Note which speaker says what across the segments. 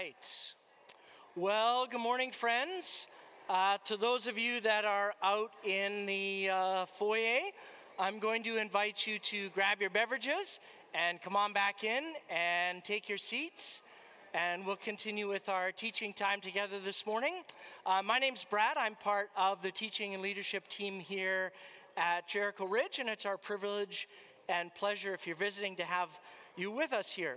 Speaker 1: right. Well, good morning, friends. Uh, to those of you that are out in the uh, foyer, I'm going to invite you to grab your beverages and come on back in and take your seats. And we'll continue with our teaching time together this morning. Uh, my name's Brad. I'm part of the teaching and leadership team here at Jericho Ridge, and it's our privilege and pleasure, if you're visiting, to have you with us here.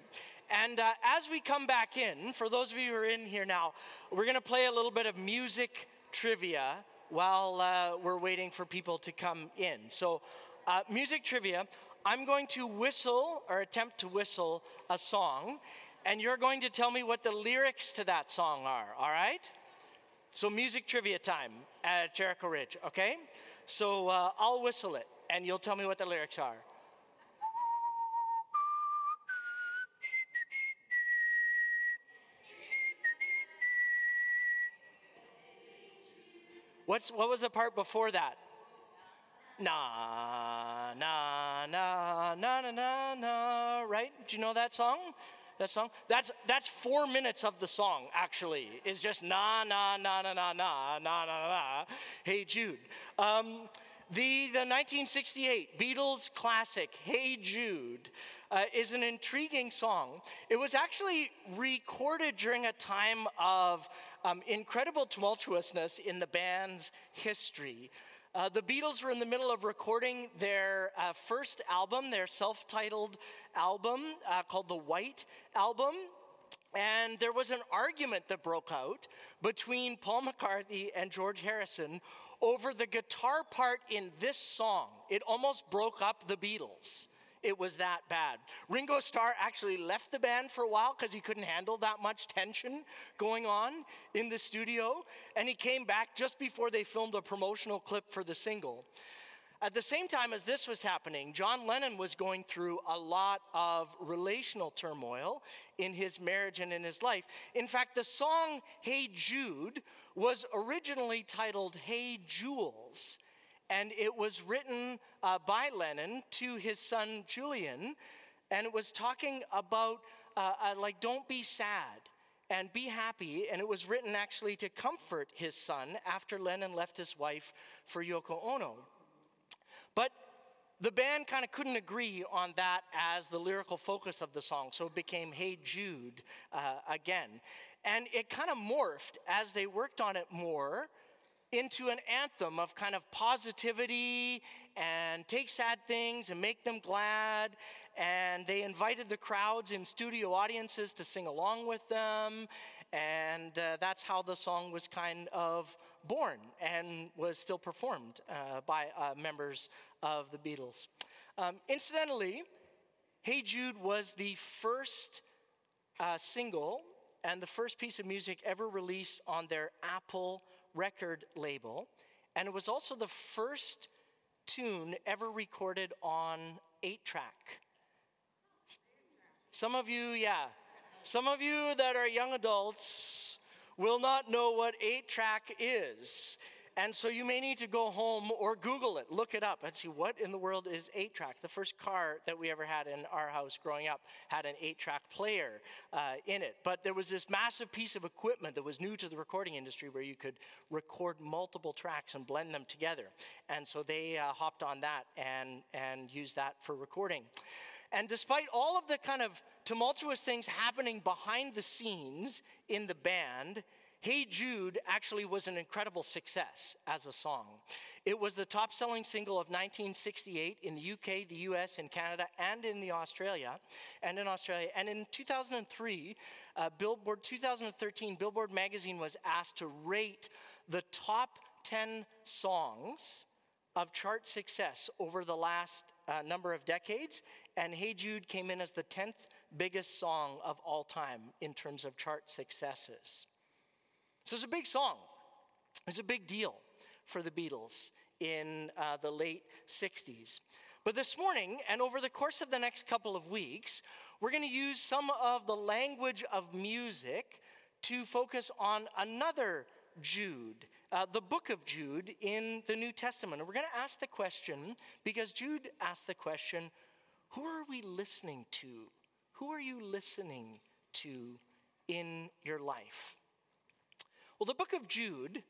Speaker 1: And uh, as we come back in, for those of you who are in here now, we're going to play a little bit of music trivia while uh, we're waiting for people to come in. So, uh, music trivia, I'm going to whistle or attempt to whistle a song, and you're going to tell me what the lyrics to that song are, all right? So, music trivia time at Jericho Ridge, okay? So, uh, I'll whistle it, and you'll tell me what the lyrics are. What's, what was the part before that? Na, na, na, na, na, na, na, right? Do you know that song? That song? That's, that's four minutes of the song, actually, is just na, na, na, na, na, na, na, na, na, Hey Jude. Um, the, the 1968 Beatles classic, Hey Jude, uh, is an intriguing song. It was actually recorded during a time of um, incredible tumultuousness in the band's history. Uh, the Beatles were in the middle of recording their uh, first album, their self titled album uh, called the White Album. And there was an argument that broke out between Paul McCartney and George Harrison over the guitar part in this song. It almost broke up the Beatles. It was that bad. Ringo Starr actually left the band for a while because he couldn't handle that much tension going on in the studio. And he came back just before they filmed a promotional clip for the single. At the same time as this was happening, John Lennon was going through a lot of relational turmoil in his marriage and in his life. In fact, the song Hey Jude was originally titled Hey Jules and it was written uh, by Lennon to his son Julian, and it was talking about uh, uh, like don't be sad and be happy, and it was written actually to comfort his son after Lennon left his wife for Yoko Ono. But the band kind of couldn't agree on that as the lyrical focus of the song, so it became Hey Jude uh, again. And it kind of morphed as they worked on it more into an anthem of kind of positivity and take sad things and make them glad. And they invited the crowds in studio audiences to sing along with them. And uh, that's how the song was kind of born and was still performed uh, by uh, members of the Beatles. Um, incidentally, Hey Jude was the first uh, single and the first piece of music ever released on their Apple record label, and it was also the first tune ever recorded on 8 track. Some of you, yeah, some of you that are young adults will not know what 8 track is. And so you may need to go home or Google it, look it up, and see what in the world is 8 track. The first car that we ever had in our house growing up had an 8 track player uh, in it. But there was this massive piece of equipment that was new to the recording industry where you could record multiple tracks and blend them together. And so they uh, hopped on that and, and used that for recording. And despite all of the kind of tumultuous things happening behind the scenes in the band, Hey Jude actually was an incredible success as a song. It was the top selling single of 1968 in the UK, the US, in Canada, and in the Australia, and in Australia. And in 2003, uh, Billboard 2013 Billboard magazine was asked to rate the top 10 songs of chart success over the last uh, number of decades, and Hey Jude came in as the 10th biggest song of all time in terms of chart successes. So it's a big song. It's a big deal for the Beatles in uh, the late 60s. But this morning, and over the course of the next couple of weeks, we're going to use some of the language of music to focus on another Jude, uh, the book of Jude in the New Testament. And we're going to ask the question, because Jude asked the question, who are we listening to? Who are you listening to in your life? Well, the book of Jude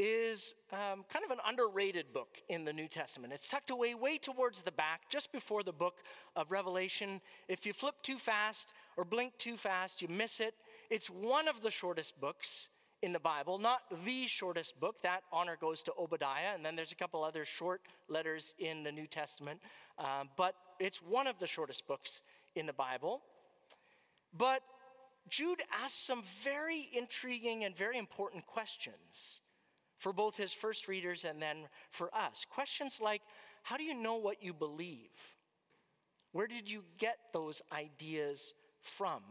Speaker 1: is um, kind of an underrated book in the New Testament. It's tucked away way towards the back, just before the book of Revelation. If you flip too fast or blink too fast, you miss it. It's one of the shortest books in the Bible, not the shortest book. That honor goes to Obadiah, and then there's a couple other short letters in the New Testament. Um, but it's one of the shortest books in the Bible. But Jude asks some very intriguing and very important questions for both his first readers and then for us. Questions like How do you know what you believe? Where did you get those ideas from?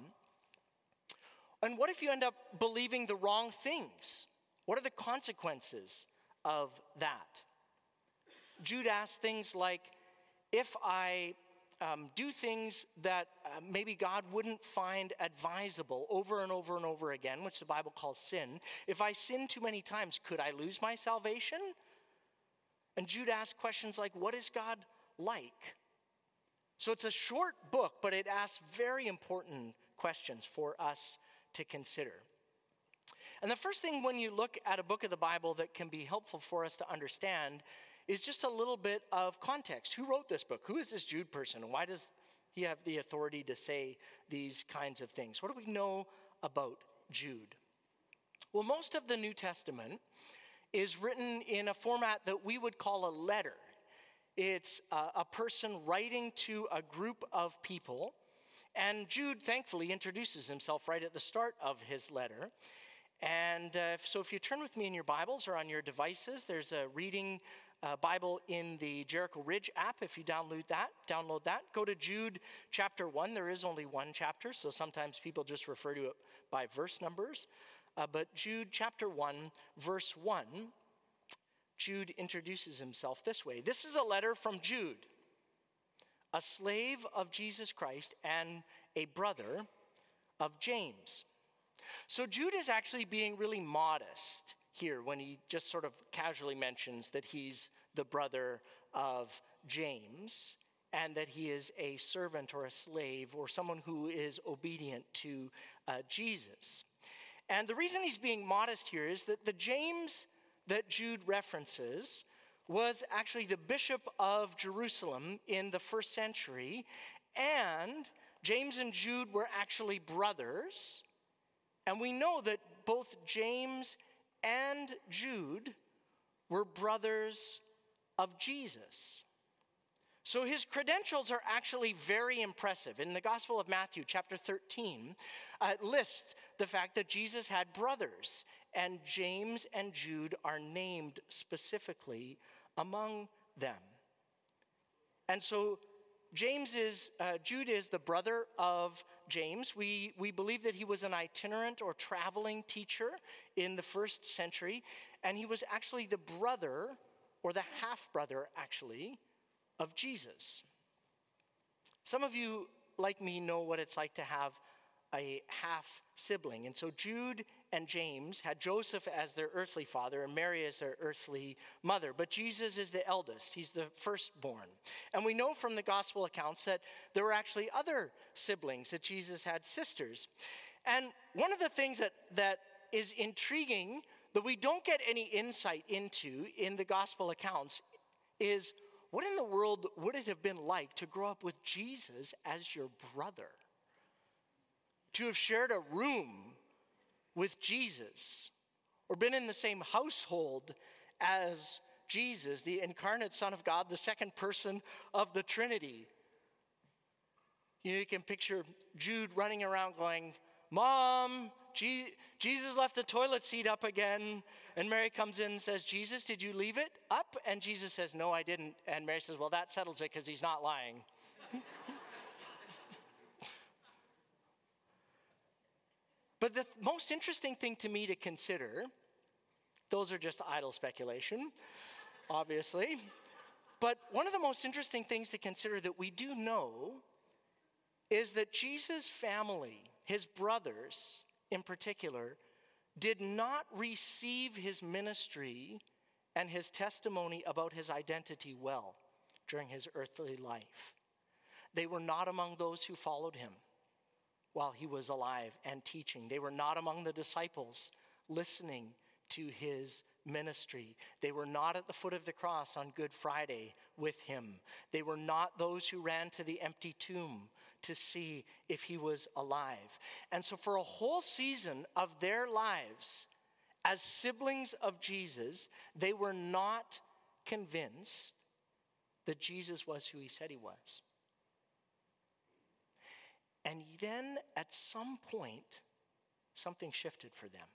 Speaker 1: And what if you end up believing the wrong things? What are the consequences of that? Jude asks things like If I um, do things that uh, maybe God wouldn't find advisable over and over and over again, which the Bible calls sin. If I sin too many times, could I lose my salvation? And Jude asks questions like, What is God like? So it's a short book, but it asks very important questions for us to consider. And the first thing when you look at a book of the Bible that can be helpful for us to understand is just a little bit of context. Who wrote this book? Who is this Jude person? Why does he have the authority to say these kinds of things? What do we know about Jude? Well, most of the New Testament is written in a format that we would call a letter. It's a, a person writing to a group of people. And Jude thankfully introduces himself right at the start of his letter. And uh, so, if you turn with me in your Bibles or on your devices, there's a reading uh, Bible in the Jericho Ridge app. If you download that, download that. Go to Jude chapter one. There is only one chapter, so sometimes people just refer to it by verse numbers. Uh, but Jude chapter one, verse one, Jude introduces himself this way. This is a letter from Jude, a slave of Jesus Christ and a brother of James. So Jude is actually being really modest here when he just sort of casually mentions that he's the brother of James and that he is a servant or a slave or someone who is obedient to uh, Jesus. And the reason he's being modest here is that the James that Jude references was actually the bishop of Jerusalem in the first century, and James and Jude were actually brothers. And we know that both James and Jude were brothers of Jesus. So his credentials are actually very impressive. In the Gospel of Matthew, chapter 13, uh, lists the fact that Jesus had brothers, and James and Jude are named specifically among them. And so James is, uh, Jude is the brother of James. We, we believe that he was an itinerant or traveling teacher in the first century, and he was actually the brother, or the half brother, actually, of Jesus. Some of you, like me, know what it's like to have a half sibling. And so Jude and James had Joseph as their earthly father and Mary as their earthly mother. But Jesus is the eldest, he's the firstborn. And we know from the gospel accounts that there were actually other siblings, that Jesus had sisters. And one of the things that, that is intriguing that we don't get any insight into in the gospel accounts is what in the world would it have been like to grow up with Jesus as your brother? To have shared a room with Jesus or been in the same household as Jesus, the incarnate Son of God, the second person of the Trinity. You know, you can picture Jude running around going, Mom, Jesus left the toilet seat up again. And Mary comes in and says, Jesus, did you leave it up? And Jesus says, No, I didn't. And Mary says, Well, that settles it because he's not lying. But the th- most interesting thing to me to consider, those are just idle speculation, obviously. But one of the most interesting things to consider that we do know is that Jesus' family, his brothers in particular, did not receive his ministry and his testimony about his identity well during his earthly life. They were not among those who followed him. While he was alive and teaching. They were not among the disciples listening to his ministry. They were not at the foot of the cross on Good Friday with him. They were not those who ran to the empty tomb to see if he was alive. And so, for a whole season of their lives, as siblings of Jesus, they were not convinced that Jesus was who he said he was. And then at some point, something shifted for them.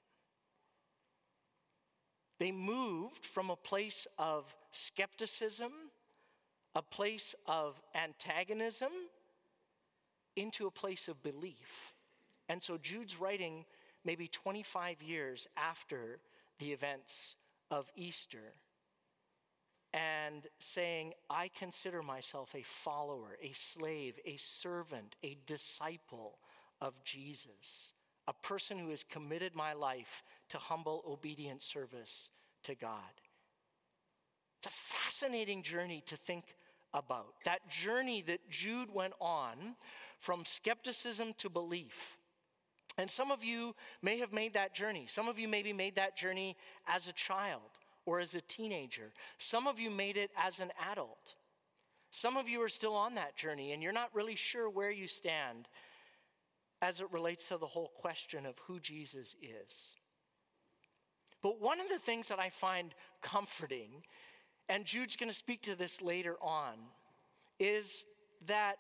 Speaker 1: They moved from a place of skepticism, a place of antagonism, into a place of belief. And so Jude's writing maybe 25 years after the events of Easter and saying, I consider myself a follower, a slave, a servant, a disciple of Jesus, a person who has committed my life to humble, obedient service to God. It's a fascinating journey to think about. That journey that Jude went on from skepticism to belief. And some of you may have made that journey. Some of you maybe made that journey as a child or as a teenager. Some of you made it as an adult. Some of you are still on that journey and you're not really sure where you stand as it relates to the whole question of who Jesus is. But one of the things that I find comforting, and Jude's going to speak to this later on, is that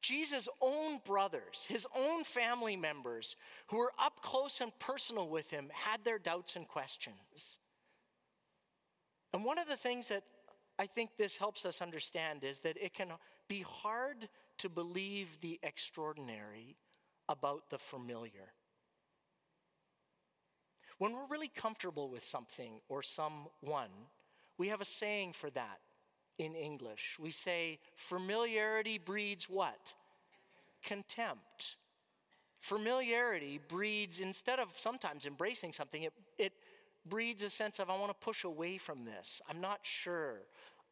Speaker 1: Jesus' own brothers, his own family members who were up close and personal with him, had their doubts and questions. And one of the things that I think this helps us understand is that it can be hard to believe the extraordinary about the familiar. When we're really comfortable with something or someone, we have a saying for that in English. We say, familiarity breeds what? Contempt. Familiarity breeds, instead of sometimes embracing something, it, it breeds a sense of, I want to push away from this. I'm not sure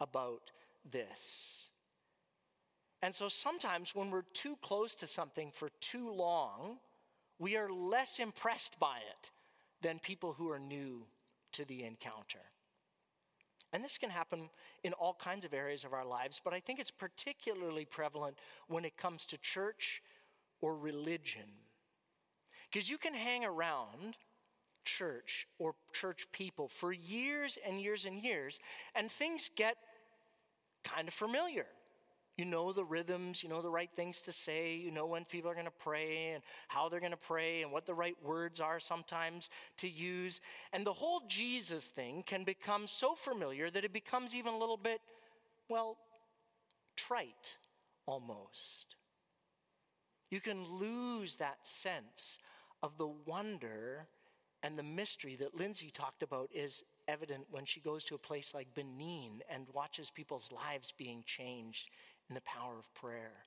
Speaker 1: about this. And so sometimes when we're too close to something for too long, we are less impressed by it than people who are new to the encounter. And this can happen in all kinds of areas of our lives, but I think it's particularly prevalent when it comes to church or religion. Because you can hang around church or church people for years and years and years, and things get kind of familiar. You know the rhythms, you know the right things to say, you know when people are going to pray and how they're going to pray and what the right words are sometimes to use. And the whole Jesus thing can become so familiar that it becomes even a little bit, well, trite almost. You can lose that sense of the wonder and the mystery that Lindsay talked about is evident when she goes to a place like Benin and watches people's lives being changed in the power of prayer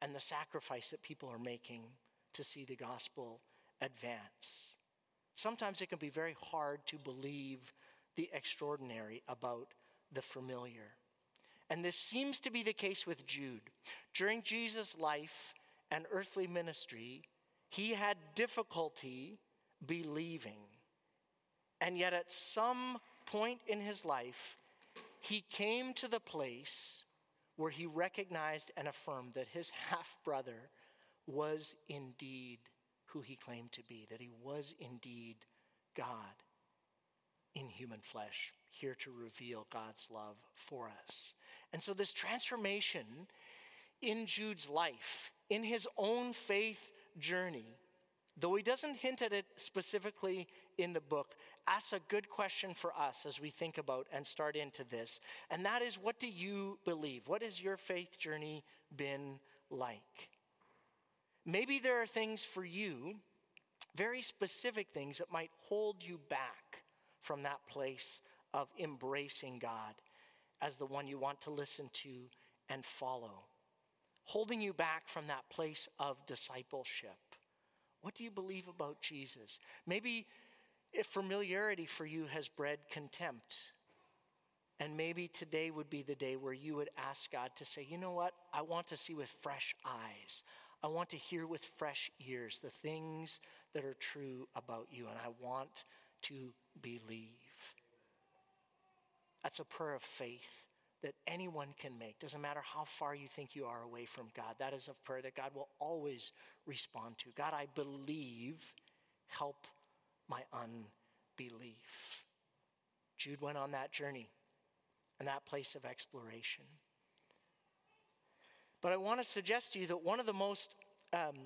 Speaker 1: and the sacrifice that people are making to see the gospel advance. Sometimes it can be very hard to believe the extraordinary about the familiar. And this seems to be the case with Jude. During Jesus' life and earthly ministry, he had difficulty believing. And yet, at some point in his life, he came to the place where he recognized and affirmed that his half brother was indeed who he claimed to be, that he was indeed God in human flesh, here to reveal God's love for us. And so, this transformation in Jude's life, in his own faith journey, though he doesn't hint at it specifically in the book, asks a good question for us as we think about and start into this. And that is what do you believe? What has your faith journey been like? Maybe there are things for you, very specific things that might hold you back from that place of embracing God as the one you want to listen to and follow, holding you back from that place of discipleship. What do you believe about Jesus? Maybe if familiarity for you has bred contempt. And maybe today would be the day where you would ask God to say, you know what? I want to see with fresh eyes. I want to hear with fresh ears the things that are true about you, and I want to believe. That's a prayer of faith that anyone can make. Doesn't matter how far you think you are away from God. That is a prayer that God will always respond to. God, I believe, help my unbelief. Jude went on that journey and that place of exploration. But I want to suggest to you that one of the most um,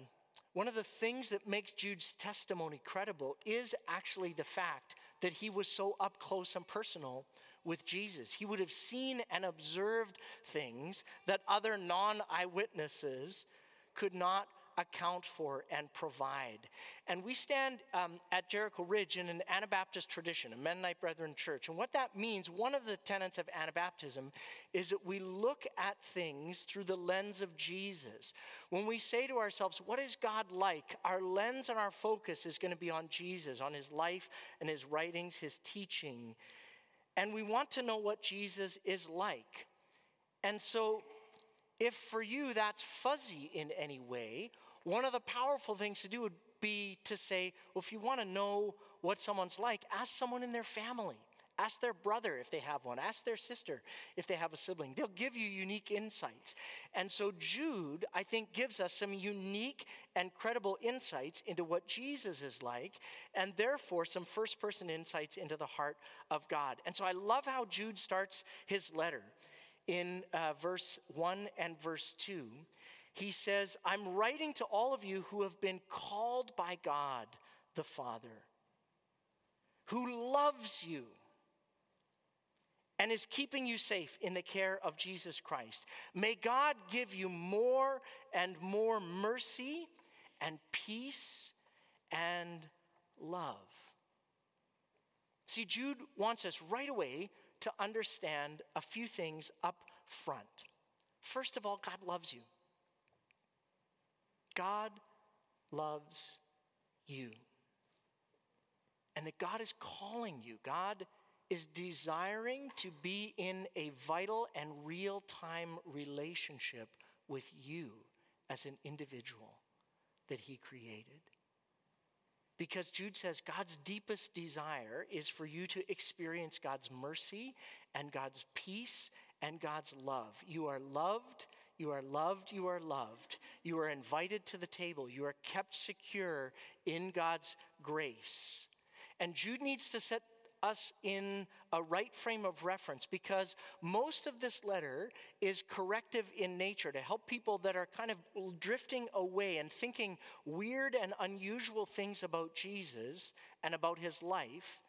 Speaker 1: one of the things that makes Jude's testimony credible is actually the fact that he was so up close and personal with Jesus. He would have seen and observed things that other non eyewitnesses could not account for and provide. And we stand um, at Jericho Ridge in an Anabaptist tradition, a Mennonite Brethren church. And what that means, one of the tenets of Anabaptism, is that we look at things through the lens of Jesus. When we say to ourselves, What is God like? our lens and our focus is going to be on Jesus, on his life and his writings, his teaching. And we want to know what Jesus is like. And so, if for you that's fuzzy in any way, one of the powerful things to do would be to say, well, if you want to know what someone's like, ask someone in their family. Ask their brother if they have one. Ask their sister if they have a sibling. They'll give you unique insights. And so, Jude, I think, gives us some unique and credible insights into what Jesus is like, and therefore some first person insights into the heart of God. And so, I love how Jude starts his letter in uh, verse 1 and verse 2 he says, I'm writing to all of you who have been called by God the Father, who loves you and is keeping you safe in the care of Jesus Christ. May God give you more and more mercy and peace and love. See, Jude wants us right away to understand a few things up front. First of all, God loves you. God loves you. And that God is calling you. God is desiring to be in a vital and real time relationship with you as an individual that He created. Because Jude says God's deepest desire is for you to experience God's mercy and God's peace and God's love. You are loved you are loved, you are loved. You are invited to the table. You are kept secure in God's grace. And Jude needs to set us in a right frame of reference because most of this letter is corrective in nature to help people that are kind of drifting away and thinking weird and unusual things about Jesus and about his life.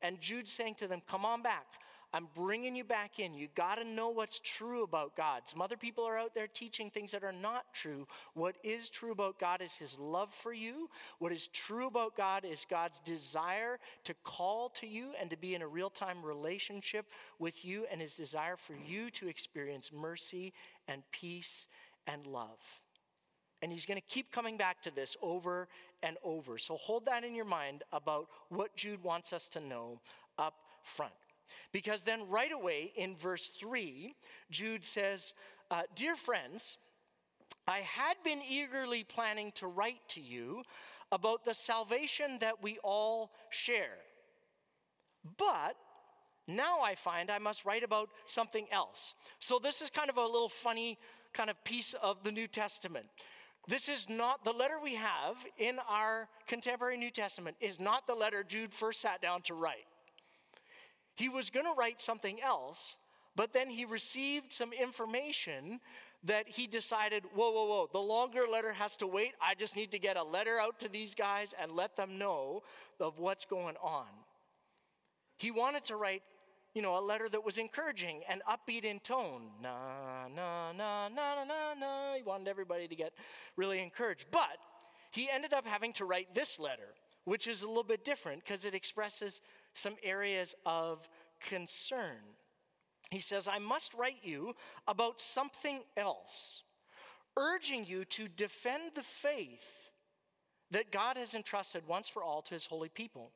Speaker 1: And Jude's saying to them, Come on back. I'm bringing you back in. You got to know what's true about God. Some other people are out there teaching things that are not true. What is true about God is His love for you. What is true about God is God's desire to call to you and to be in a real time relationship with you, and His desire for you to experience mercy and peace and love. And he's going to keep coming back to this over and over. So hold that in your mind about what Jude wants us to know up front. Because then, right away in verse 3, Jude says, uh, Dear friends, I had been eagerly planning to write to you about the salvation that we all share. But now I find I must write about something else. So, this is kind of a little funny kind of piece of the New Testament. This is not the letter we have in our contemporary New Testament, is not the letter Jude first sat down to write. He was going to write something else, but then he received some information that he decided, whoa, whoa, whoa, the longer letter has to wait. I just need to get a letter out to these guys and let them know of what's going on. He wanted to write, you know, a letter that was encouraging and upbeat in tone. Na, na, na, na, na, na, na. He wanted everybody to get really encouraged. But he ended up having to write this letter, which is a little bit different because it expresses some areas of concern. He says, I must write you about something else, urging you to defend the faith that God has entrusted once for all to his holy people.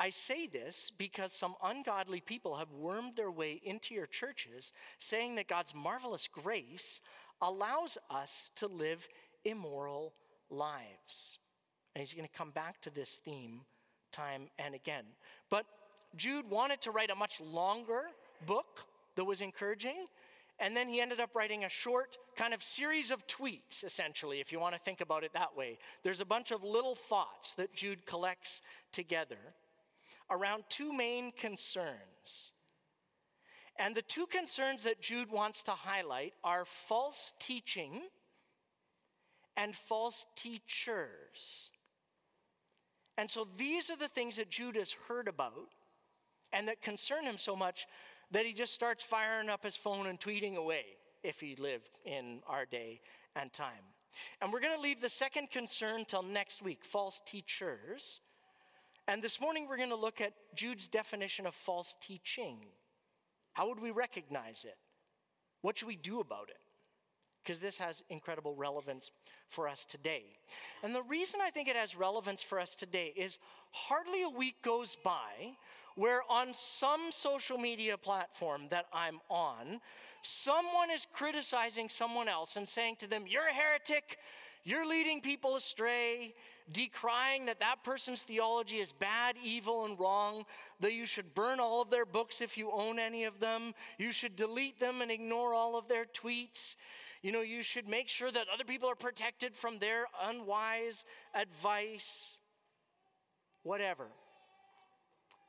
Speaker 1: I say this because some ungodly people have wormed their way into your churches, saying that God's marvelous grace allows us to live immoral lives. And he's going to come back to this theme time and again. But Jude wanted to write a much longer book that was encouraging. And then he ended up writing a short kind of series of tweets, essentially, if you want to think about it that way. There's a bunch of little thoughts that Jude collects together around two main concerns. And the two concerns that Jude wants to highlight are false teaching and false teachers. And so these are the things that Jude has heard about and that concern him so much that he just starts firing up his phone and tweeting away if he lived in our day and time. And we're going to leave the second concern till next week false teachers. And this morning we're going to look at Jude's definition of false teaching. How would we recognize it? What should we do about it? Because this has incredible relevance for us today. And the reason I think it has relevance for us today is hardly a week goes by where on some social media platform that I'm on, someone is criticizing someone else and saying to them, You're a heretic, you're leading people astray, decrying that that person's theology is bad, evil, and wrong, that you should burn all of their books if you own any of them, you should delete them and ignore all of their tweets. You know, you should make sure that other people are protected from their unwise advice, whatever.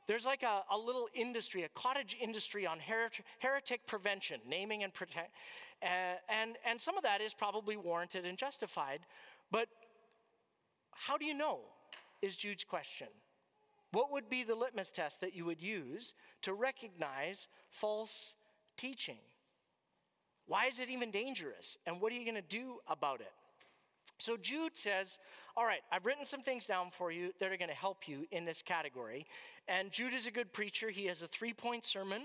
Speaker 1: There's like a, a little industry, a cottage industry on heretic, prevention, naming and protect. Uh, and, and some of that is probably warranted and justified. But how do you know? Is Jude's question. What would be the litmus test that you would use to recognize false teaching? Why is it even dangerous? And what are you going to do about it? So Jude says, All right, I've written some things down for you that are going to help you in this category. And Jude is a good preacher. He has a three point sermon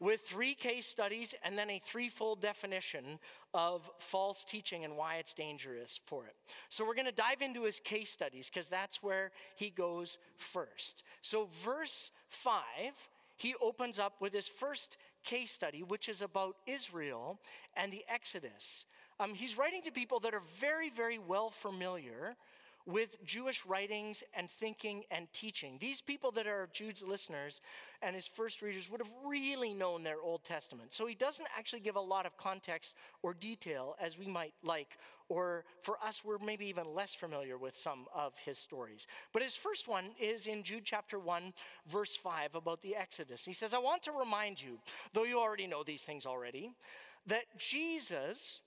Speaker 1: with three case studies and then a threefold definition of false teaching and why it's dangerous for it. So we're going to dive into his case studies because that's where he goes first. So, verse 5, he opens up with his first case study, which is about Israel and the Exodus. Um, he's writing to people that are very, very well familiar with Jewish writings and thinking and teaching. These people that are Jude's listeners and his first readers would have really known their Old Testament. So he doesn't actually give a lot of context or detail as we might like, or for us, we're maybe even less familiar with some of his stories. But his first one is in Jude chapter 1, verse 5, about the Exodus. He says, I want to remind you, though you already know these things already, that Jesus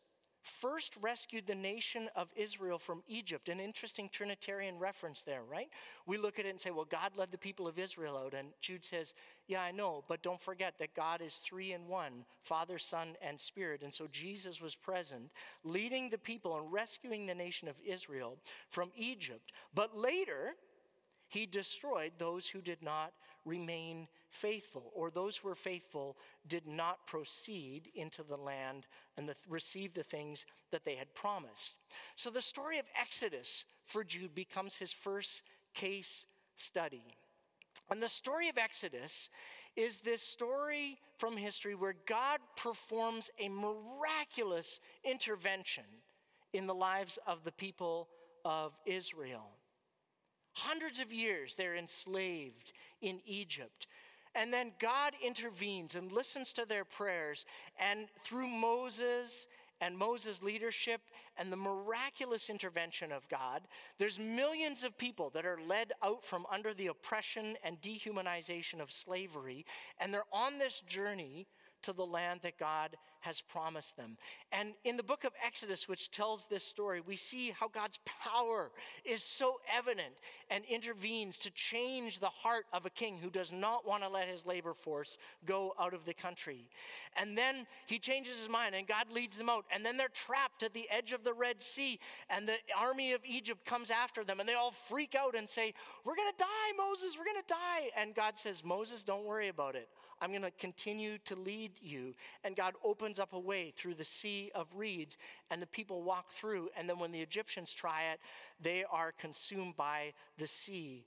Speaker 1: first rescued the nation of Israel from Egypt. An interesting Trinitarian reference there, right? We look at it and say, well, God led the people of Israel out. And Jude says, yeah, I know, but don't forget that God is three in one Father, Son, and Spirit. And so Jesus was present, leading the people and rescuing the nation of Israel from Egypt. But later, he destroyed those who did not remain faithful, or those who were faithful did not proceed into the land and the, receive the things that they had promised. So the story of Exodus for Jude becomes his first case study. And the story of Exodus is this story from history where God performs a miraculous intervention in the lives of the people of Israel. Hundreds of years they're enslaved in Egypt. And then God intervenes and listens to their prayers. And through Moses and Moses' leadership and the miraculous intervention of God, there's millions of people that are led out from under the oppression and dehumanization of slavery. And they're on this journey to the land that God has promised them. And in the book of Exodus, which tells this story, we see how God's power is so evident and intervenes to change the heart of a king who does not want to let his labor force go out of the country. And then he changes his mind and God leads them out. And then they're trapped at the edge of the Red Sea, and the army of Egypt comes after them, and they all freak out and say, We're going to die, Moses, we're going to die. And God says, Moses, don't worry about it. I'm going to continue to lead you. And God opens up a way through the sea of reeds, and the people walk through. And then when the Egyptians try it, they are consumed by the sea.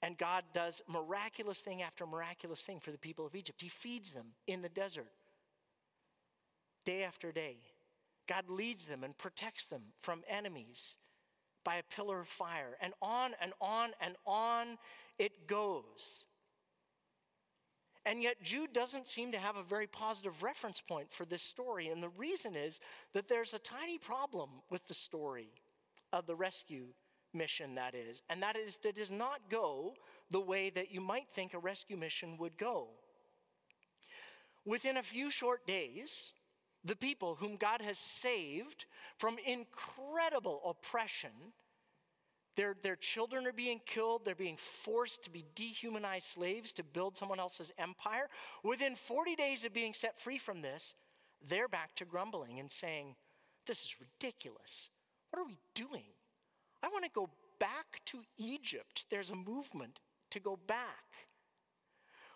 Speaker 1: And God does miraculous thing after miraculous thing for the people of Egypt. He feeds them in the desert day after day. God leads them and protects them from enemies by a pillar of fire. And on and on and on it goes. And yet, Jude doesn't seem to have a very positive reference point for this story. And the reason is that there's a tiny problem with the story of the rescue mission, that is. And that is, that it does not go the way that you might think a rescue mission would go. Within a few short days, the people whom God has saved from incredible oppression their, their children are being killed. They're being forced to be dehumanized slaves to build someone else's empire. Within 40 days of being set free from this, they're back to grumbling and saying, This is ridiculous. What are we doing? I want to go back to Egypt. There's a movement to go back.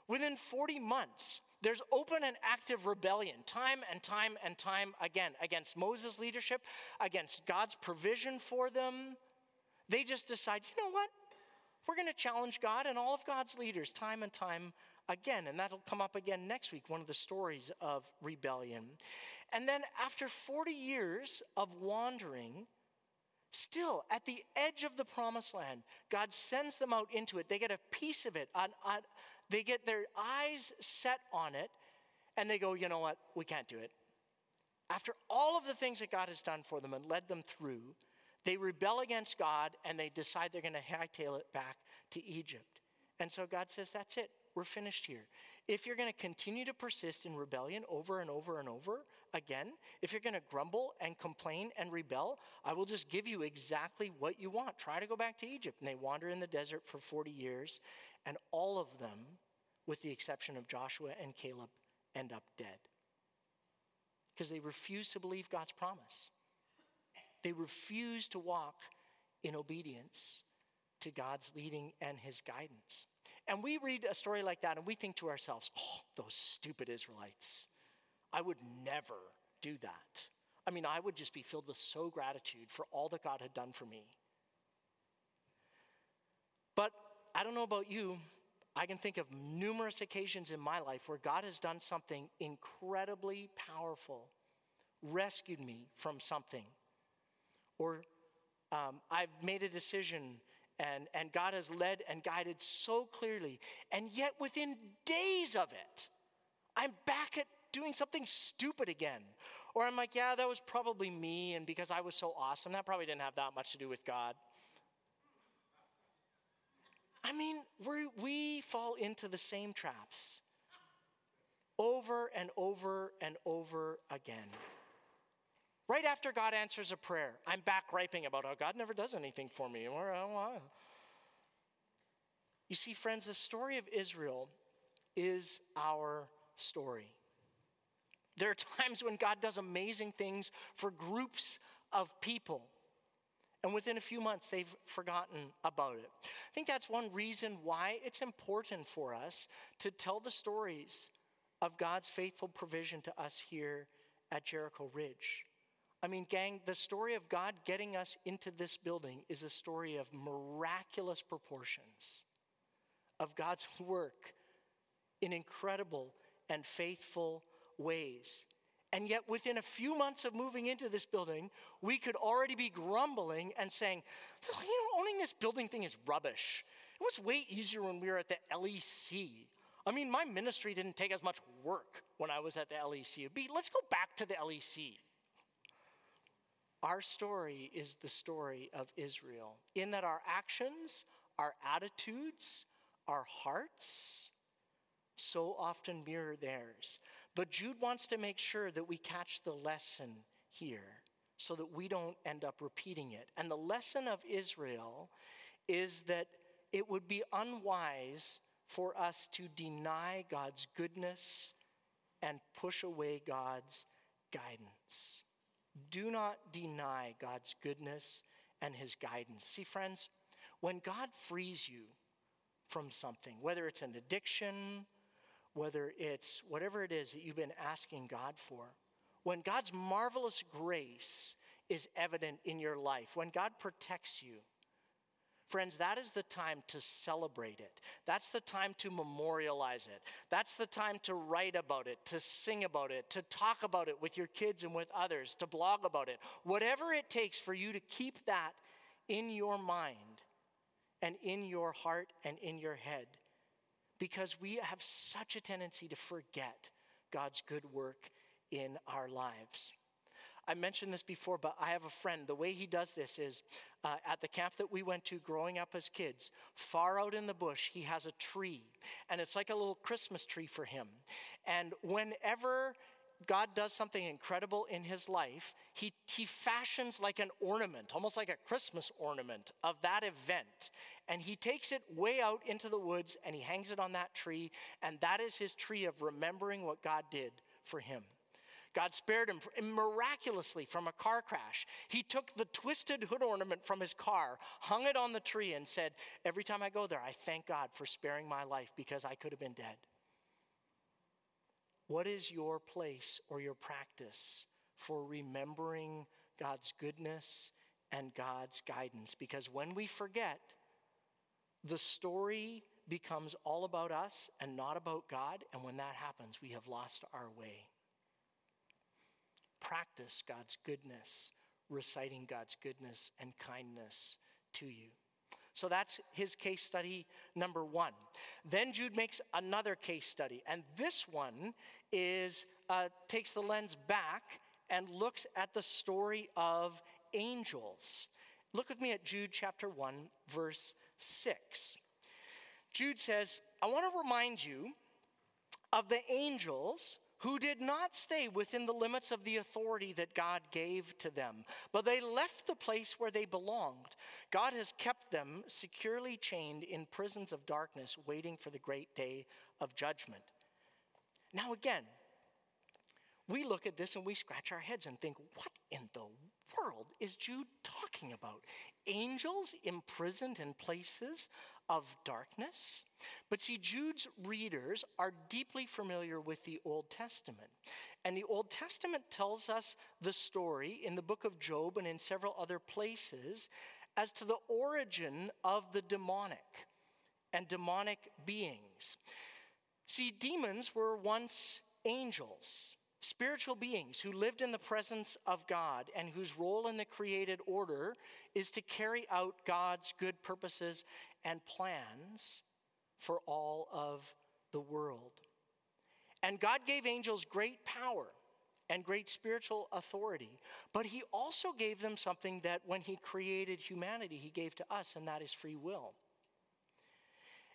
Speaker 1: Within 40 months, there's open and active rebellion, time and time and time again, against Moses' leadership, against God's provision for them, they just decide, you know what? We're going to challenge God and all of God's leaders time and time again. And that'll come up again next week, one of the stories of rebellion. And then after 40 years of wandering, still at the edge of the promised land, God sends them out into it. They get a piece of it, they get their eyes set on it, and they go, you know what? We can't do it. After all of the things that God has done for them and led them through, they rebel against God and they decide they're going to hightail it back to Egypt. And so God says, That's it. We're finished here. If you're going to continue to persist in rebellion over and over and over again, if you're going to grumble and complain and rebel, I will just give you exactly what you want. Try to go back to Egypt. And they wander in the desert for 40 years, and all of them, with the exception of Joshua and Caleb, end up dead because they refuse to believe God's promise. They refuse to walk in obedience to God's leading and his guidance. And we read a story like that and we think to ourselves, oh, those stupid Israelites. I would never do that. I mean, I would just be filled with so gratitude for all that God had done for me. But I don't know about you, I can think of numerous occasions in my life where God has done something incredibly powerful, rescued me from something or um, I've made a decision and, and God has led and guided so clearly. And yet, within days of it, I'm back at doing something stupid again. Or I'm like, yeah, that was probably me. And because I was so awesome, that probably didn't have that much to do with God. I mean, we we fall into the same traps over and over and over again. Right after God answers a prayer, I'm back griping about how God never does anything for me. You see, friends, the story of Israel is our story. There are times when God does amazing things for groups of people. And within a few months, they've forgotten about it. I think that's one reason why it's important for us to tell the stories of God's faithful provision to us here at Jericho Ridge. I mean, gang, the story of God getting us into this building is a story of miraculous proportions, of God's work in incredible and faithful ways. And yet, within a few months of moving into this building, we could already be grumbling and saying, you know, owning this building thing is rubbish. It was way easier when we were at the LEC. I mean, my ministry didn't take as much work when I was at the LEC. Be, let's go back to the LEC. Our story is the story of Israel, in that our actions, our attitudes, our hearts so often mirror theirs. But Jude wants to make sure that we catch the lesson here so that we don't end up repeating it. And the lesson of Israel is that it would be unwise for us to deny God's goodness and push away God's guidance. Do not deny God's goodness and his guidance. See, friends, when God frees you from something, whether it's an addiction, whether it's whatever it is that you've been asking God for, when God's marvelous grace is evident in your life, when God protects you, Friends, that is the time to celebrate it. That's the time to memorialize it. That's the time to write about it, to sing about it, to talk about it with your kids and with others, to blog about it. Whatever it takes for you to keep that in your mind and in your heart and in your head. Because we have such a tendency to forget God's good work in our lives. I mentioned this before, but I have a friend. The way he does this is uh, at the camp that we went to growing up as kids, far out in the bush, he has a tree. And it's like a little Christmas tree for him. And whenever God does something incredible in his life, he, he fashions like an ornament, almost like a Christmas ornament of that event. And he takes it way out into the woods and he hangs it on that tree. And that is his tree of remembering what God did for him. God spared him miraculously from a car crash. He took the twisted hood ornament from his car, hung it on the tree, and said, Every time I go there, I thank God for sparing my life because I could have been dead. What is your place or your practice for remembering God's goodness and God's guidance? Because when we forget, the story becomes all about us and not about God. And when that happens, we have lost our way practice God's goodness, reciting God's goodness and kindness to you. So that's his case study number one. Then Jude makes another case study, and this one is uh, takes the lens back and looks at the story of angels. Look with me at Jude chapter 1, verse 6. Jude says, I want to remind you of the angels who did not stay within the limits of the authority that God gave to them, but they left the place where they belonged. God has kept them securely chained in prisons of darkness, waiting for the great day of judgment. Now, again, we look at this and we scratch our heads and think, what in the world is Jude talking about? Angels imprisoned in places of darkness? But see, Jude's readers are deeply familiar with the Old Testament. And the Old Testament tells us the story in the book of Job and in several other places as to the origin of the demonic and demonic beings. See, demons were once angels spiritual beings who lived in the presence of God and whose role in the created order is to carry out God's good purposes and plans for all of the world. And God gave angels great power and great spiritual authority, but He also gave them something that when He created humanity, He gave to us, and that is free will.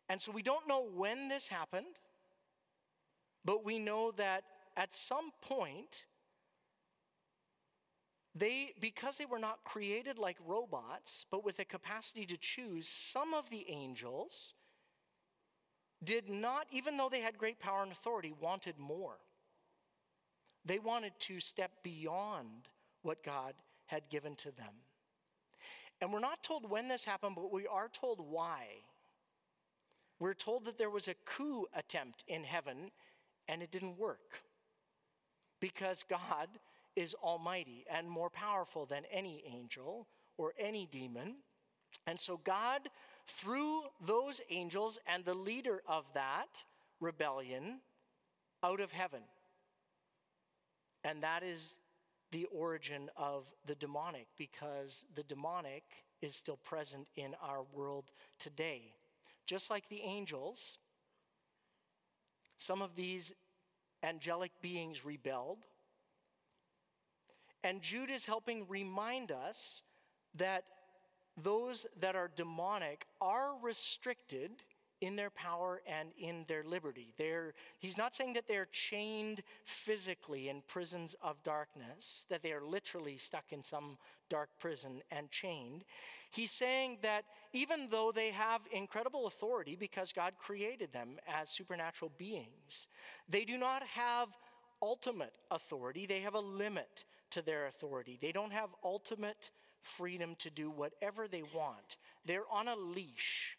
Speaker 1: And so we don't know when this happened, but we know that at some point, they, because they were not created like robots, but with a capacity to choose, some of the angels did not, even though they had great power and authority, wanted more. They wanted to step beyond what God had given to them. And we're not told when this happened, but we are told why. We're told that there was a coup attempt in heaven and it didn't work because God is almighty and more powerful than any angel or any demon. And so, God, through those angels and the leader of that rebellion, out of heaven. And that is the origin of the demonic because the demonic is still present in our world today. Just like the angels, some of these angelic beings rebelled. And Jude is helping remind us that those that are demonic are restricted in their power and in their liberty. They're, he's not saying that they're chained physically in prisons of darkness, that they are literally stuck in some dark prison and chained. He's saying that even though they have incredible authority because God created them as supernatural beings, they do not have ultimate authority. They have a limit to their authority. They don't have ultimate freedom to do whatever they want. They're on a leash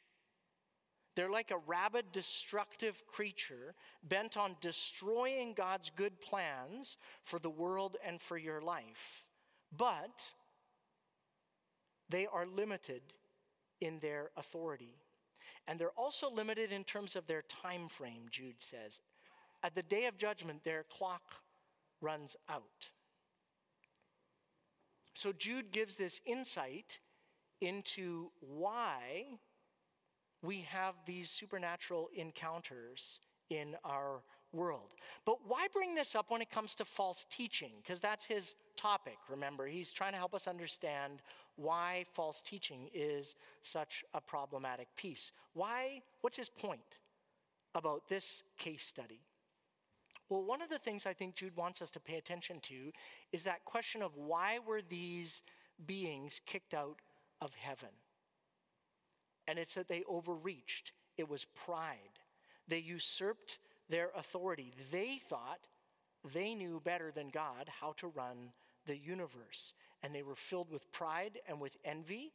Speaker 1: they're like a rabid, destructive creature bent on destroying God's good plans for the world and for your life. But they are limited in their authority. And they're also limited in terms of their time frame, Jude says. At the day of judgment, their clock runs out. So Jude gives this insight into why we have these supernatural encounters in our world. But why bring this up when it comes to false teaching? Because that's his topic, remember. He's trying to help us understand why false teaching is such a problematic piece. Why, what's his point about this case study? Well, one of the things I think Jude wants us to pay attention to is that question of why were these beings kicked out of heaven? And it's that they overreached. It was pride. They usurped their authority. They thought they knew better than God how to run the universe. And they were filled with pride and with envy.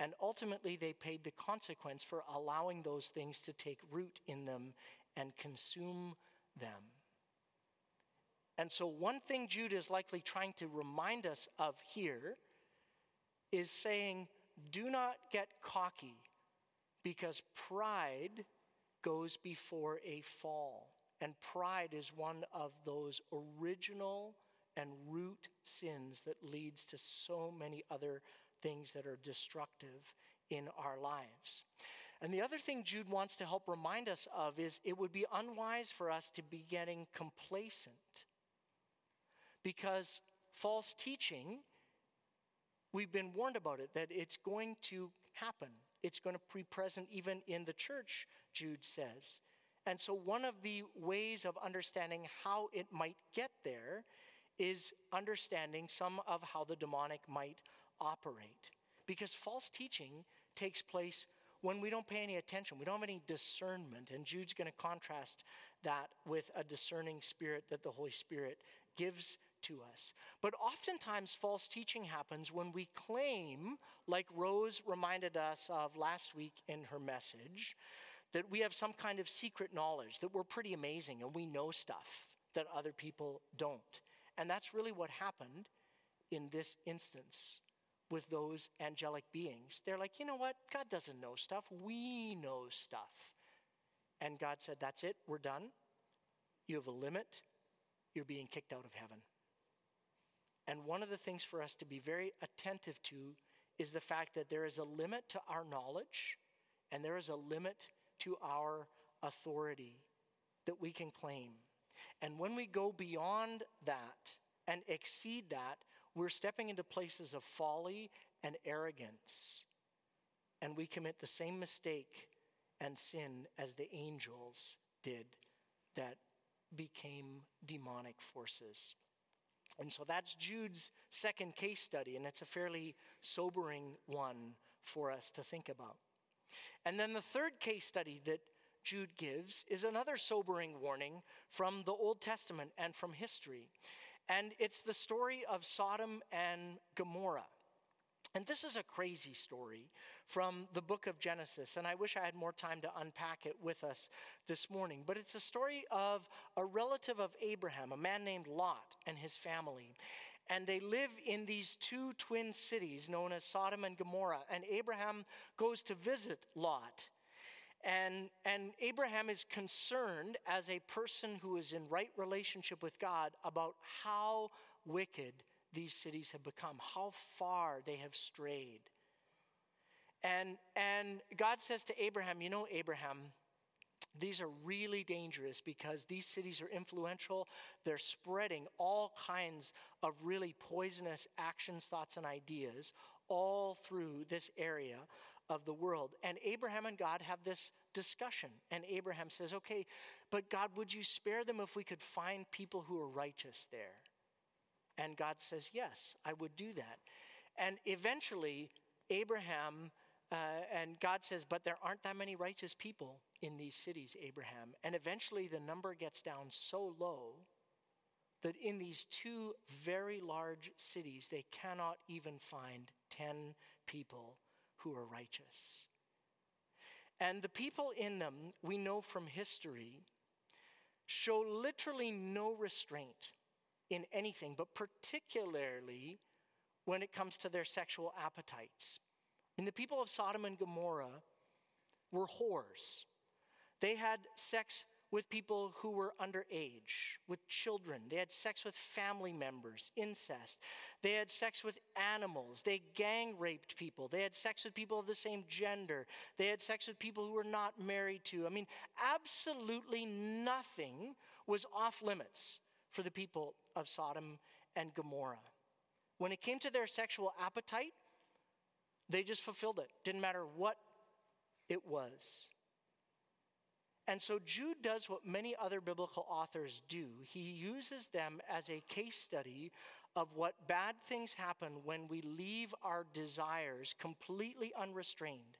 Speaker 1: And ultimately, they paid the consequence for allowing those things to take root in them and consume them. And so, one thing Jude is likely trying to remind us of here is saying, do not get cocky because pride goes before a fall. And pride is one of those original and root sins that leads to so many other things that are destructive in our lives. And the other thing Jude wants to help remind us of is it would be unwise for us to be getting complacent because false teaching, we've been warned about it, that it's going to happen. It's going to be present even in the church, Jude says. And so, one of the ways of understanding how it might get there is understanding some of how the demonic might operate. Because false teaching takes place when we don't pay any attention, we don't have any discernment. And Jude's going to contrast that with a discerning spirit that the Holy Spirit gives to us. But oftentimes, false teaching happens when we claim, like Rose reminded us of last week in her message, that we have some kind of secret knowledge, that we're pretty amazing and we know stuff that other people don't. And that's really what happened in this instance with those angelic beings. They're like, you know what? God doesn't know stuff. We know stuff. And God said, that's it. We're done. You have a limit. You're being kicked out of heaven. And one of the things for us to be very attentive to is the fact that there is a limit to our knowledge and there is a limit to our authority that we can claim. And when we go beyond that and exceed that, we're stepping into places of folly and arrogance. And we commit the same mistake and sin as the angels did that became demonic forces. And so that's Jude's second case study, and it's a fairly sobering one for us to think about. And then the third case study that Jude gives is another sobering warning from the Old Testament and from history. And it's the story of Sodom and Gomorrah. And this is a crazy story from the book of Genesis, and I wish I had more time to unpack it with us this morning. But it's a story of a relative of Abraham, a man named Lot, and his family. And they live in these two twin cities known as Sodom and Gomorrah. And Abraham goes to visit Lot. And, and Abraham is concerned as a person who is in right relationship with God about how wicked these cities have become, how far they have strayed. And, and God says to Abraham, You know, Abraham, these are really dangerous because these cities are influential. They're spreading all kinds of really poisonous actions, thoughts, and ideas all through this area of the world. And Abraham and God have this discussion. And Abraham says, Okay, but God, would you spare them if we could find people who are righteous there? And God says, Yes, I would do that. And eventually, Abraham uh, and God says, But there aren't that many righteous people in these cities, Abraham. And eventually, the number gets down so low that in these two very large cities, they cannot even find 10 people who are righteous. And the people in them, we know from history, show literally no restraint in anything, but particularly when it comes to their sexual appetites. And the people of Sodom and Gomorrah were whores. They had sex with people who were underage, with children. They had sex with family members, incest. They had sex with animals. They gang raped people. They had sex with people of the same gender. They had sex with people who were not married to. I mean, absolutely nothing was off limits for the people of Sodom and Gomorrah. When it came to their sexual appetite, they just fulfilled it. Didn't matter what it was. And so Jude does what many other biblical authors do. He uses them as a case study of what bad things happen when we leave our desires completely unrestrained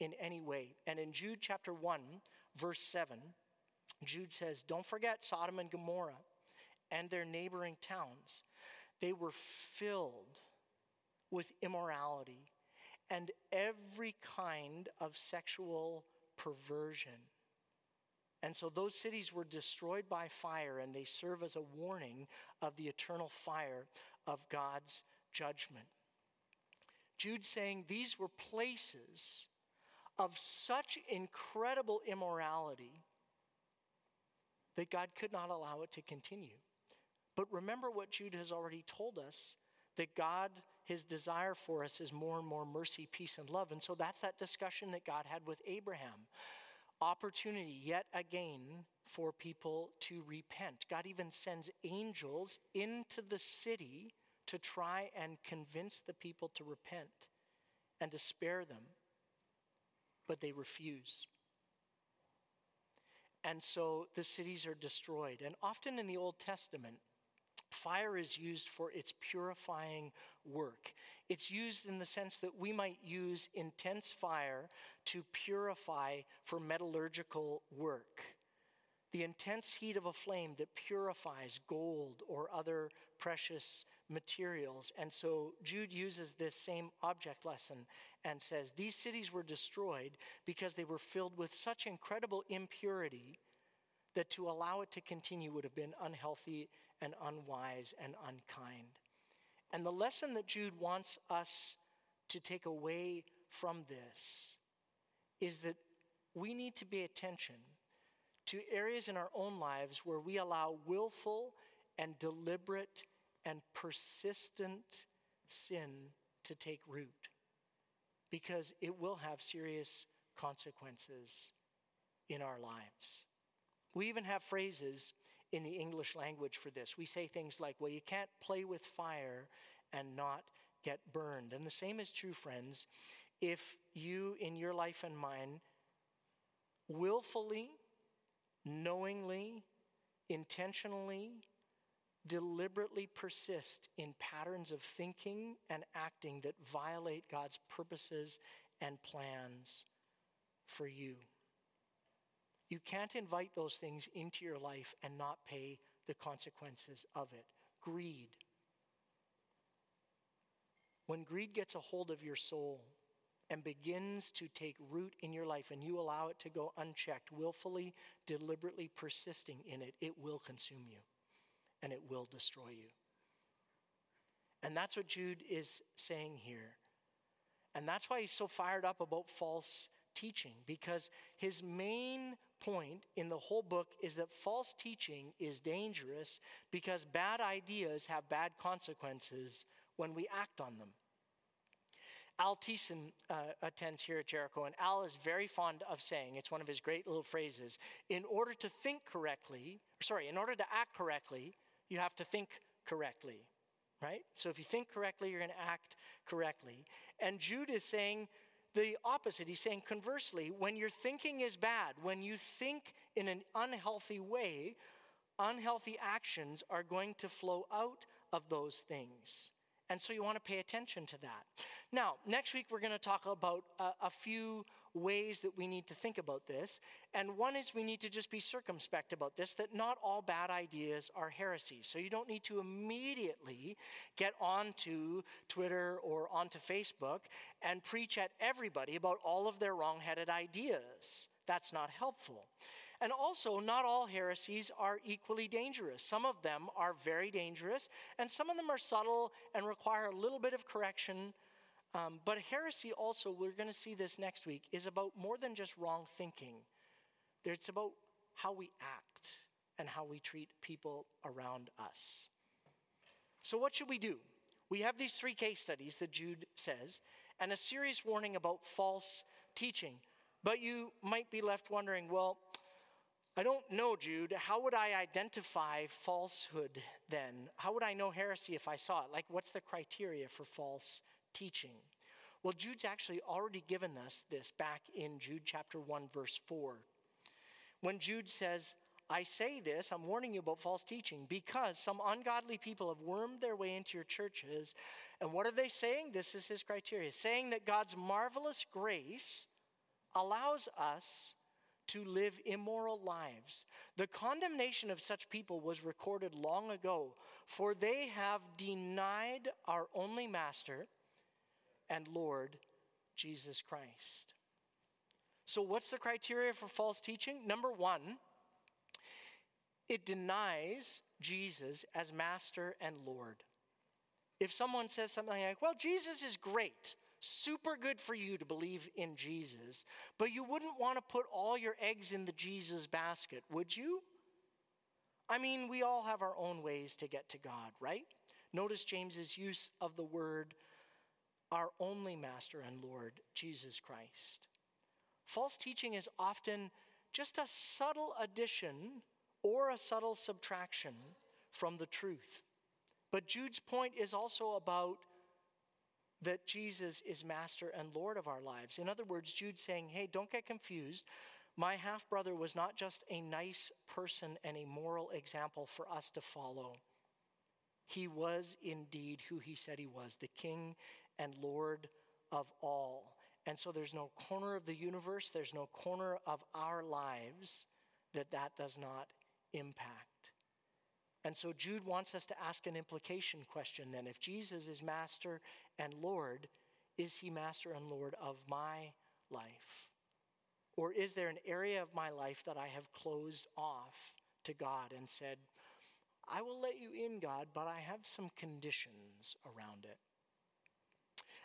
Speaker 1: in any way. And in Jude chapter 1, verse 7, Jude says, Don't forget Sodom and Gomorrah and their neighboring towns. They were filled with immorality and every kind of sexual perversion. And so those cities were destroyed by fire, and they serve as a warning of the eternal fire of God's judgment. Jude saying these were places of such incredible immorality that God could not allow it to continue. But remember what Jude has already told us that God, his desire for us is more and more mercy, peace, and love. And so that's that discussion that God had with Abraham opportunity yet again for people to repent. God even sends angels into the city to try and convince the people to repent and to spare them, but they refuse. And so the cities are destroyed. And often in the Old Testament, Fire is used for its purifying work. It's used in the sense that we might use intense fire to purify for metallurgical work. The intense heat of a flame that purifies gold or other precious materials. And so Jude uses this same object lesson and says these cities were destroyed because they were filled with such incredible impurity that to allow it to continue would have been unhealthy and unwise and unkind. And the lesson that Jude wants us to take away from this is that we need to pay attention to areas in our own lives where we allow willful and deliberate and persistent sin to take root because it will have serious consequences in our lives. We even have phrases in the English language for this. We say things like, well, you can't play with fire and not get burned. And the same is true, friends, if you in your life and mine willfully, knowingly, intentionally, deliberately persist in patterns of thinking and acting that violate God's purposes and plans for you. You can't invite those things into your life and not pay the consequences of it. Greed. When greed gets a hold of your soul and begins to take root in your life and you allow it to go unchecked, willfully, deliberately persisting in it, it will consume you and it will destroy you. And that's what Jude is saying here. And that's why he's so fired up about false teaching, because his main point in the whole book is that false teaching is dangerous because bad ideas have bad consequences when we act on them. Al Thiessen uh, attends here at Jericho, and Al is very fond of saying, it's one of his great little phrases, in order to think correctly, sorry, in order to act correctly, you have to think correctly, right? So if you think correctly, you're going to act correctly. And Jude is saying, the opposite. He's saying, conversely, when your thinking is bad, when you think in an unhealthy way, unhealthy actions are going to flow out of those things. And so you want to pay attention to that. Now, next week we're going to talk about a, a, few ways that we need to think about this. And one is we need to just be circumspect about this that not all bad ideas are heresies. So you don't need to immediately get onto Twitter or onto Facebook and preach at everybody about all of their wrong-headed ideas. That's not helpful. And also, not all heresies are equally dangerous. Some of them are very dangerous, and some of them are subtle and require a little bit of correction Um, but heresy also, we're going to see this next week, is about more than just wrong thinking. It's about how we act and how we treat people around us. So, what should we do? We have these three case studies that Jude says, and a serious warning about false teaching. But you might be left wondering well, I don't know, Jude. How would I identify falsehood then? How would I know heresy if I saw it? Like, what's the criteria for false teaching? Well, Jude's actually already given us this back in Jude chapter 1, verse 4. When Jude says, I say this, I'm warning you about false teaching because some ungodly people have wormed their way into your churches. And what are they saying? This is his criteria saying that God's marvelous grace allows us to live immoral lives. The condemnation of such people was recorded long ago, for they have denied our only Master and Lord, Jesus Christ. So, what's the criteria for false teaching? Number one, it denies Jesus as Master and Lord. If someone says something like, well, Jesus is great, super good for you to believe in Jesus, but you wouldn't want to put all your eggs in the Jesus basket, would you? I mean, we all have our own ways to get to God, right? Notice James's use of the word our only master and Lord, Jesus Christ. False teaching is often just a subtle addition or a subtle subtraction from the truth. But Jude's point is also about that Jesus is master and Lord of our lives. In other words, Jude's saying, hey, don't get confused. My half brother was not just a nice person and a moral example for us to follow. He was indeed who he said he was, the King and Lord of all. And so there's no corner of the universe, there's no corner of our lives that that does not impact. And so Jude wants us to ask an implication question then. If Jesus is master and Lord, is he master and Lord of my life? Or is there an area of my life that I have closed off to God and said, I will let you in, God, but I have some conditions around it?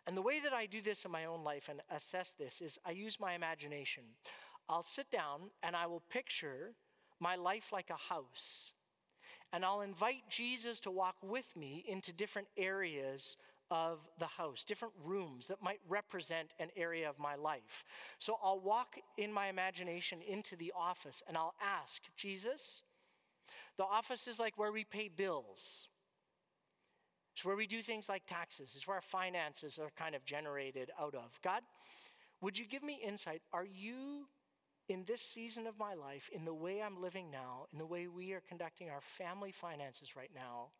Speaker 1: And the way that I do this in my own life and assess this is I use my imagination. I'll sit down and I will picture my life like a house. And I'll invite Jesus to walk with me into different areas of the house, different rooms that might represent an area of my life. So I'll walk in my imagination into the office and I'll ask, Jesus, the office is like where we pay bills. It's where we do things like taxes. It's where our finances are kind of generated out of. God, would you give me insight? Are you in this season of my life, in the way I'm living now, in the way we are conducting our family finances right now?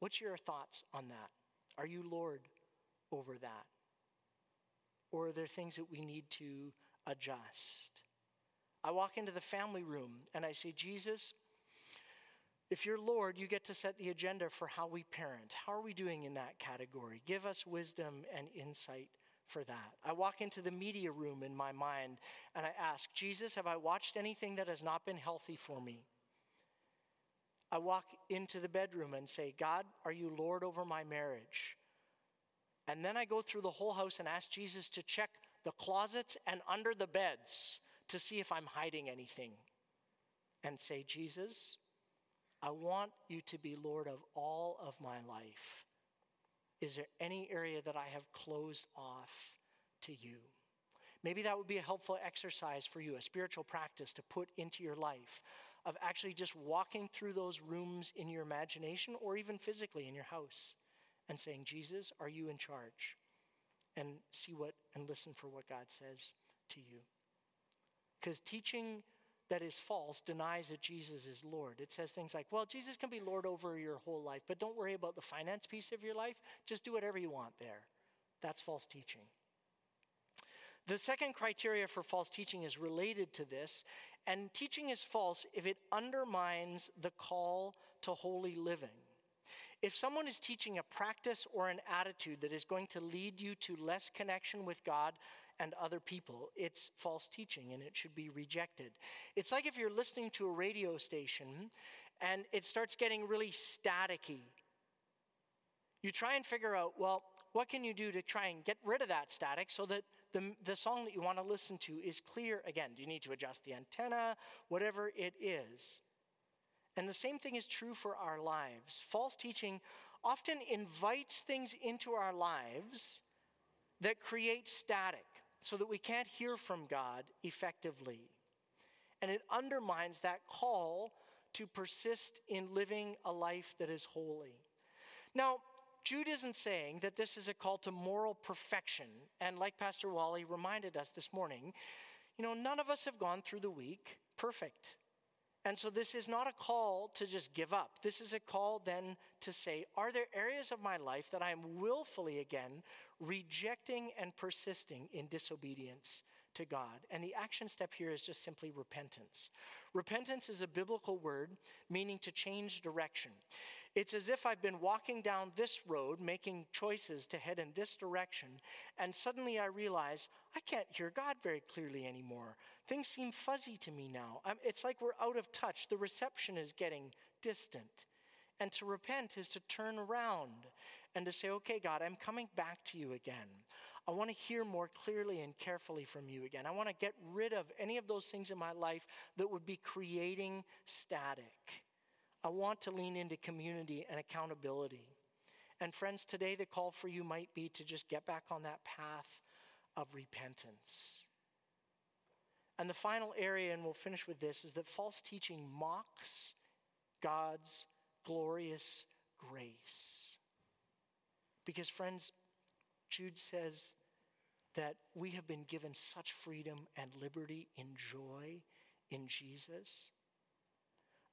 Speaker 1: What's your thoughts on that? Are you Lord over that? Or are there things that we need to adjust? I walk into the family room and I say, Jesus, if you're Lord, you get to set the agenda for how we parent. How are we doing in that category? Give us wisdom and insight for that. I walk into the media room in my mind and I ask, Jesus, have I watched anything that has not been healthy for me? I walk into the bedroom and say, God, are you Lord over my marriage? And then I go through the whole house and ask Jesus to check the closets and under the beds to see if I'm hiding anything. And say, Jesus, I want you to be Lord of all of my life. Is there any area that I have closed off to you? Maybe that would be a helpful exercise for you, a spiritual practice to put into your life of actually just walking through those rooms in your imagination or even physically in your house and saying, Jesus, are you in charge? And see what and listen for what God says to you. Because teaching that is false denies that Jesus is Lord. It says things like, well, Jesus can be Lord over your whole life, but don't worry about the finance piece of your life. Just do whatever you want there. That's false teaching. The second criteria for false teaching is related to this, and teaching is false if it undermines the call to holy living. If someone is teaching a practice or an attitude that is going to lead you to less connection with God and other people. It's false teaching and it should be rejected. It's like if you're listening to a radio station and it starts getting really staticky. You try and figure out, well, What can you do to try and get rid of that static so that the, the song that you want to listen to is clear again? Do you need to adjust the antenna? Whatever it is. And the same thing is true for our lives. False teaching often invites things into our lives that create static so that we can't hear from God effectively. And it undermines that call to persist in living a life that is holy. Now, Jude isn't saying that this is a call to moral perfection. And like Pastor Wally reminded us this morning, you know, none of us have gone through the week perfect. And so this is not a call to just give up. This is a call then to say, are there areas of my life that I am willfully again rejecting and persisting in disobedience to God? And the action step here is just simply repentance. Repentance is a biblical word meaning to change direction. It's as if I've been walking down this road, making choices to head in this direction, and suddenly I realize I can't hear God very clearly anymore. Things seem fuzzy to me now. It's like we're out of touch. The reception is getting distant. And to repent is to turn around and to say, okay, God, I'm coming back to you again. I want to hear more clearly and carefully from you again. I want to get rid of any of those things in my life that would be creating static. I want to lean into community and accountability. And friends, today the call for you might be to just get back on that path of repentance. And the final area, and we'll finish with this, is that false teaching mocks God's glorious grace. Because, friends, Jude says that we have been given such freedom and liberty and joy in Jesus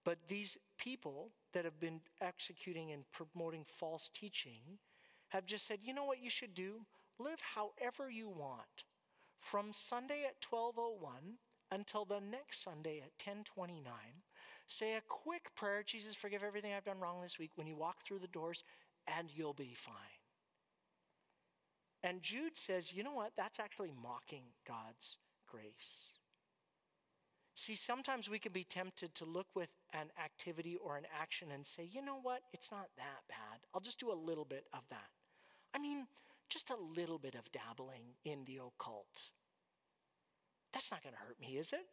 Speaker 1: but these people that have been executing and promoting false teaching have just said, you know what you should do? Live however you want. From Sunday at 1201 until the next Sunday at 1029, say a quick prayer, Jesus, forgive everything I've done wrong this week, when you walk through the doors, and you'll be fine. And Jude says, you know what? That's actually mocking God's grace. See, sometimes we can be tempted to look with an activity or an action and say, you know what, it's not that bad. I'll just do a little bit of that. I mean, just a little bit of dabbling in the occult. That's not going to hurt me, is it?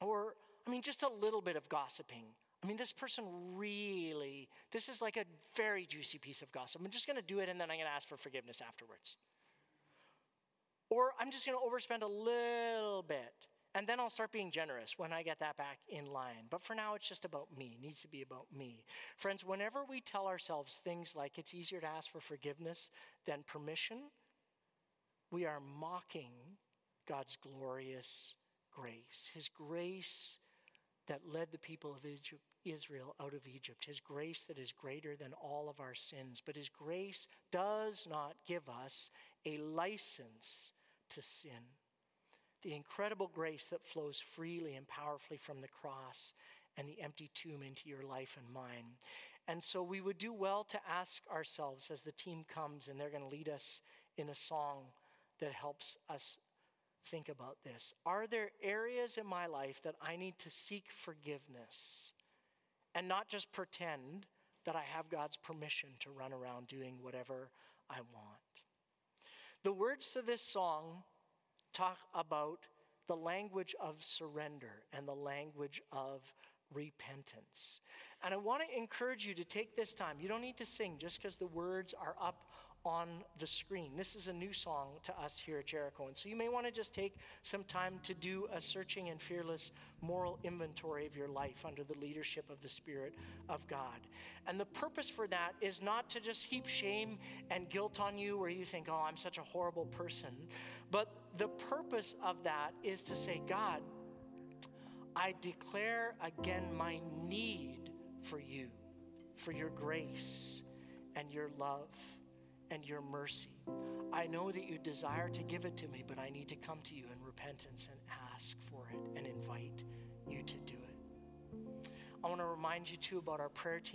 Speaker 1: Or, I mean, just a little bit of gossiping. I mean, this person really, this is like a very juicy piece of gossip. I'm just going to do it and then I'm going to ask for forgiveness afterwards. Or I'm just going to overspend a little bit and then I'll start being generous when I get that back in line. But for now, it's just about me. It needs to be about me. Friends, whenever we tell ourselves things like it's easier to ask for forgiveness than permission, we are mocking God's glorious grace. His grace that led the people of Egypt, Israel out of Egypt. His grace that is greater than all of our sins. But His grace does not give us a license to sin the incredible grace that flows freely and powerfully from the cross and the empty tomb into your life and mine. And so we would do well to ask ourselves as the team comes and they're going to lead us in a song that helps us think about this. Are there areas in my life that I need to seek forgiveness and not just pretend that I have God's permission to run around doing whatever I want? The words to this song talk about the language of surrender and the language of repentance. And I want to encourage you to take this time. You don't need to sing just because the words are up on the screen. This is a new song to us here at Jericho. And so you may want to just take some time to do a searching and fearless moral inventory of your life under the leadership of the Spirit of God. And the purpose for that is not to just heap shame and guilt on you where you think, oh, I'm such a horrible person. But the purpose of that is to say, God, I declare again my need for you, for your grace and your love and your mercy. I know that you desire to give it to me, but I need to come to you in repentance and ask for it and invite you to do it. I want to remind you too about our prayer team.